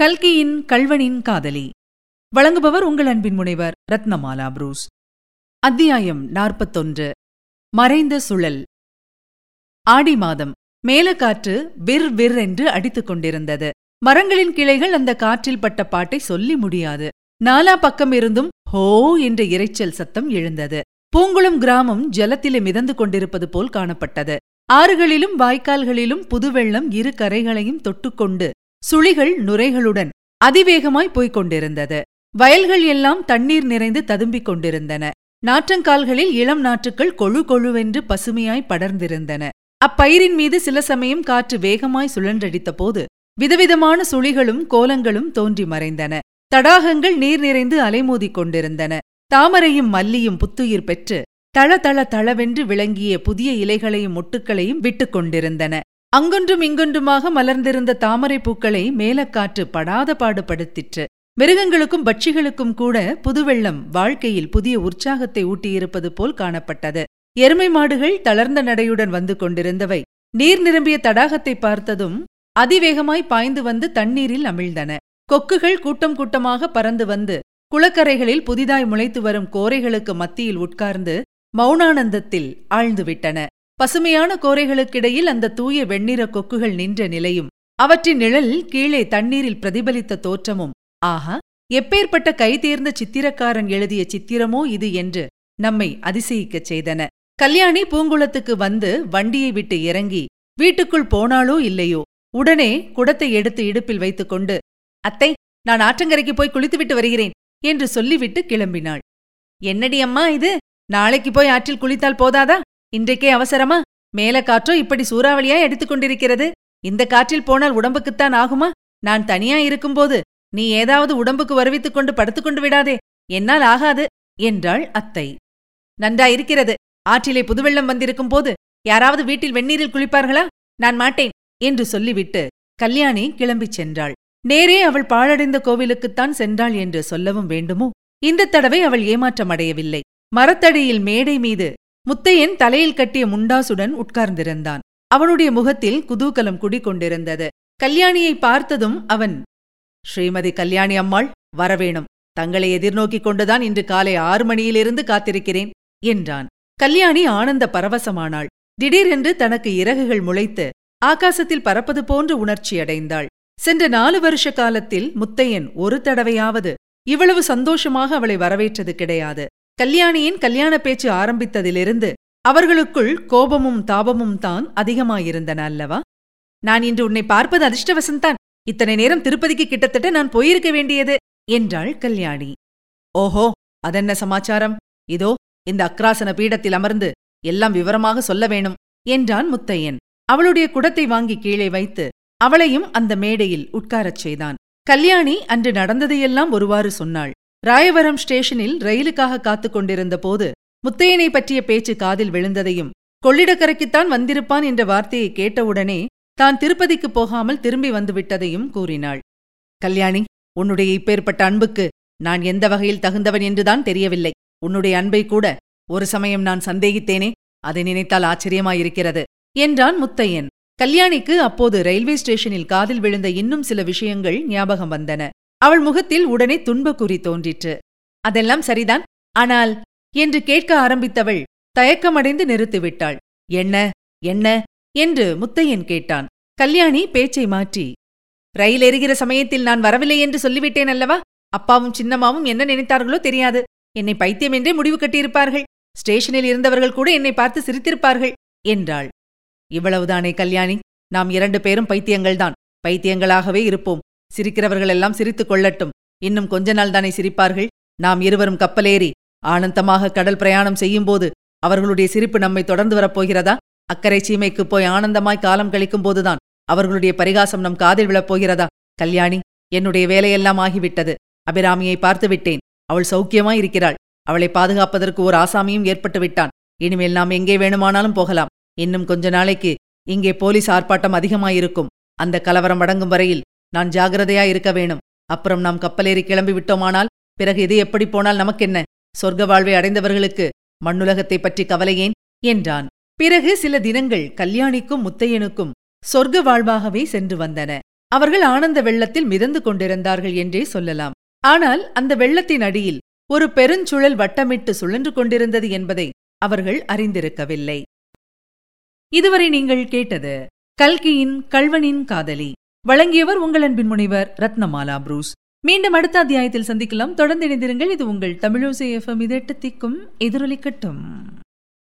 கல்கியின் கல்வனின் காதலி. வழங்குபவர் உங்கள் அன்பின் முனைவர் ரத்னமாலா புரூஸ். அத்தியாயம் நாற்பத்தொன்று. மறைந்த சுழல். ஆடி மாதம். மேலக்காற்று விர் விர் என்று அடித்துக் கொண்டிருந்தது. மரங்களின் கிளைகள் அந்த காற்றில் பட்ட பாட்டை சொல்லி முடியாது. நாலா பக்கம் இருந்தும் ஹோ என்ற இரைச்சல் சத்தம் எழுந்தது. பூங்குளம் கிராமம் ஜலத்திலே மிதந்து கொண்டிருப்பது போல் காணப்பட்டது. ஆறுகளிலும் வாய்க்கால்களிலும் புதுவெள்ளம் இரு கரைகளையும் தொட்டுக்கொண்டு சுழிகள் நுரைகளுடன் அதிவேகமாய் போய்க் கொண்டிருந்தது வயல்கள் எல்லாம் தண்ணீர் நிறைந்து ததும்பிக் கொண்டிருந்தன. நாற்றங்கால்களில் இளம் நாற்றுக்கள் கொழு கொழுவென்று பசுமையாய் படர்ந்திருந்தன. அப்பயிரின் மீது சில சமயம் காற்று வேகமாய் சுழன்றடித்த போது விதவிதமான சுழிகளும் கோலங்களும் தோன்றி மறைந்தன. தடாகங்கள் நீர் நிறைந்து அலைமோதிக் கொண்டிருந்தன. தாமரையும் மல்லியும் புத்துயிர் பெற்று தள தள தளவென்று விளங்கிய புதிய இலைகளையும் மொட்டுக்களையும் விட்டுக் கொண்டிருந்தன. அங்கொன்றும் இங்கொன்றுமாக மலர்ந்திருந்த தாமரை பூக்களை மேலக்காற்று படாத பாடுபடுத்திற்று. மிருகங்களுக்கும் பட்சிகளுக்கும் கூட புதுவெள்ளம் வாழ்க்கையில் புதிய உற்சாகத்தை ஊட்டியிருப்பது போல் காணப்பட்டது. எருமை மாடுகள் தளர்ந்த நடையுடன் வந்து கொண்டிருந்தவை. நீர் நிரம்பிய தடாகத்தை பார்த்ததும் அதிவேகமாய் பாய்ந்து வந்து தண்ணீரில் அமிழ்ந்தன. கொக்குகள் கூட்டம் கூட்டமாக பறந்து வந்து குளக்கரைகளில் புதிதாய் முளைத்து வரும் கோரைகளுக்கு மத்தியில் உட்கார்ந்து மௌனானந்தத்தில் ஆழ்ந்துவிட்டன பசுமையான கோரைகளுக்கிடையில் அந்த தூய வெண்ணிற கொக்குகள் நின்ற நிலையும் அவற்றின் நிழல் கீழே தண்ணீரில் பிரதிபலித்த தோற்றமும். ஆஹா எப்பேற்பட்ட கைதேர்ந்த சித்திரக்காரன் எழுதிய சித்திரமோ இது என்று நம்மை அதிசயிக்கச் செய்தன. கல்யாணி பூங்குளத்துக்கு வந்து வண்டியை விட்டு இறங்கி வீட்டுக்குள் போனாலோ இல்லையோ உடனே குடத்தை எடுத்து இடுப்பில் வைத்துக்கொண்டு அத்தை நான் ஆற்றங்கரைக்கு போய் குளித்துவிட்டு வருகிறேன் என்று சொல்லிவிட்டு கிளம்பினாள். என்னடி அம்மா இது? நாளைக்கு போய் ஆற்றில் குளித்தால் போதாதா? இன்றைக்கே அவசரமா? மேல காற்றோ இப்படி சூறாவளியாய் அடித்துக் கொண்டிருக்கிறது? இந்த காற்றில் போனால் உடம்புக்குத்தான் ஆகுமா? நான் தனியா இருக்கும்போது நீ ஏதாவது உடம்புக்கு வருவித்துக் கொண்டு படுத்துக்கொண்டு விடாதே. என்னால் ஆகாது என்றாள் அத்தை. நன்றா இருக்கிறது ஆற்றிலே புதுவெள்ளம் வந்திருக்கும் போது யாராவது வீட்டில் வெந்நீரில் குளிப்பார்களா? நான் மாட்டேன் என்று சொல்லிவிட்டு கல்யாணி கிளம்பிச் சென்றாள். நேரே அவள் பாழடைந்த கோவிலுக்குத்தான் சென்றாள் என்று சொல்லவும் வேண்டுமோ? இந்த தடவை அவள் ஏமாற்றமடையவில்லை மரத்தடியில் மேடை மீது முத்தையன் தலையில் கட்டிய முண்டாசுடன் உட்கார்ந்திருந்தான். அவனுடைய முகத்தில் குதூகலம் குடிகொண்டிருந்தது. கல்யாணியை பார்த்ததும் அவன் ஸ்ரீமதி கல்யாணி அம்மாள் வரவேணும் தங்களை எதிர்நோக்கிக் கொண்டுதான் இன்று காலை ஆறு மணியிலிருந்து காத்திருக்கிறேன் என்றான். கல்யாணி ஆனந்த பரவசமானாள். திடீரென்று தனக்கு இறகுகள் முளைத்து ஆகாசத்தில் பறப்பது போன்று உணர்ச்சியடைந்தாள் சென்ற நாலு வருஷ காலத்தில் முத்தையன் ஒரு தடவையாவது இவ்வளவு சந்தோஷமாக அவளை வரவேற்றது கிடையாது. கல்யாணியின் கல்யாண பேச்சு ஆரம்பித்ததிலிருந்து அவர்களுக்குள் கோபமும் தாபமும் தான் அதிகமாயிருந்தன அல்லவா? நான் இன்று உன்னை பார்ப்பது அதிர்ஷ்டவசந்தான். இத்தனை நேரம் திருப்பதிக்கு கிட்டத்தட்ட நான் போயிருக்க வேண்டியது என்றாள் கல்யாணி. ஓஹோ அதென்ன சமாச்சாரம்? இதோ இந்த அக்ராசன பீடத்தில் அமர்ந்து எல்லாம் விவரமாக சொல்ல வேணும் என்றான் முத்தையன். அவளுடைய குடத்தை வாங்கி கீழே வைத்து அவளையும் அந்த மேடையில் உட்காரச் செய்தான். கல்யாணி அன்று நடந்ததையெல்லாம் ஒருவாறு சொன்னாள். ராயவரம் ஸ்டேஷனில் ரயிலுக்காக காத்துக் கொண்டிருந்த போது முத்தையனை பற்றிய பேச்சு காதில் விழுந்ததையும் கொள்ளிடக்கரைக்குத்தான் வந்திருப்பான் என்ற வார்த்தையை கேட்டவுடனே தான் திருப்பதிக்கு போகாமல் திரும்பி வந்துவிட்டதையும் கூறினாள். கல்யாணி உன்னுடைய இப்பேற்பட்ட அன்புக்கு நான் எந்த வகையில் தகுந்தவன் என்றுதான் தெரியவில்லை. உன்னுடைய அன்பை கூட ஒரு சமயம் நான் சந்தேகித்தேனே அதை நினைத்தால் ஆச்சரியமாயிருக்கிறது என்றான் முத்தையன். கல்யாணிக்கு அப்போது ரயில்வே ஸ்டேஷனில் காதில் விழுந்த இன்னும் சில விஷயங்கள் ஞாபகம் வந்தன. அவள் முகத்தில் உடனே துன்பக்குறி தோன்றிற்று. அதெல்லாம் சரிதான். ஆனால் என்று கேட்க ஆரம்பித்தவள் தயக்கமடைந்து நிறுத்திவிட்டாள். என்ன என்ன? என்று முத்தையன் கேட்டான். கல்யாணி பேச்சை மாற்றி ரயில் எரிகிற சமயத்தில் நான் வரவில்லை என்று சொல்லிவிட்டேன் அல்லவா? அப்பாவும் சின்னம்மாவும் என்ன நினைத்தார்களோ தெரியாது. என்னை பைத்தியம் என்றே முடிவு கட்டியிருப்பார்கள். ஸ்டேஷனில் இருந்தவர்கள் கூட என்னை பார்த்து சிரித்திருப்பார்கள் என்றாள். இவ்வளவுதானே கல்யாணி. நாம் இரண்டு பேரும் பைத்தியங்கள்தான். பைத்தியங்களாகவே இருப்போம். சிரிக்கிறவர்கள் எல்லாம் சிரித்துக் கொள்ளட்டும். இன்னும் கொஞ்ச நாள் தானே சிரிப்பார்கள். நாம் இருவரும் கப்பலேறி ஆனந்தமாக கடல் பிரயாணம் செய்யும்போது அவர்களுடைய சிரிப்பு நம்மை தொடர்ந்து வரப்போகிறதா அக்கறை சீமைக்கு போய் ஆனந்தமாய் காலம் கழிக்கும் போதுதான் அவர்களுடைய பரிகாசம் நம் காதில் விழப்போகிறதா கல்யாணி என்னுடைய வேலையெல்லாம் ஆகிவிட்டது. அபிராமியை பார்த்து விட்டேன். அவள் சௌக்கியமாய் இருக்கிறாள். அவளை பாதுகாப்பதற்கு ஒரு ஆசாமியும் ஏற்பட்டு விட்டான். இனிமேல் நாம் எங்கே வேணுமானாலும் போகலாம். இன்னும் கொஞ்ச நாளைக்கு இங்கே போலீஸ் ஆர்ப்பாட்டம் அதிகமாயிருக்கும். அந்த கலவரம் அடங்கும் வரையில் நான் ஜாகிரதையா இருக்க வேணும். அப்புறம் நாம் கப்பலேறி கிளம்பி விட்டோமானால் பிறகு இது எப்படி போனால் நமக்கென்ன? சொர்க்க வாழ்வை அடைந்தவர்களுக்கு மண்ணுலகத்தை பற்றி கவலையேன் என்றான். பிறகு சில தினங்கள் கல்யாணிக்கும் முத்தையனுக்கும் சொர்க்க வாழ்வாகவே சென்று வந்தன. அவர்கள் ஆனந்த வெள்ளத்தில் மிதந்து கொண்டிருந்தார்கள் என்றே சொல்லலாம். ஆனால் அந்த வெள்ளத்தின் அடியில் ஒரு பெருஞ்சுழல் வட்டமிட்டு சுழன்று கொண்டிருந்தது என்பதை அவர்கள் அறிந்திருக்கவில்லை. இதுவரை நீங்கள் கேட்டது கல்கியின் கல்வனின் காதலி. வழங்கியவர் உங்கள் அன்பின் முனைவர் ரத்னமாலா புரூஸ். மீண்டும் அடுத்த அத்தியாயத்தில் சந்திக்கலாம். தொடர்ந்து இணைந்திருங்கள். இது உங்கள் தமிழோசை எஃப்எம் இதெட்டு திக்கும் எதிரொலிக்கட்டும்.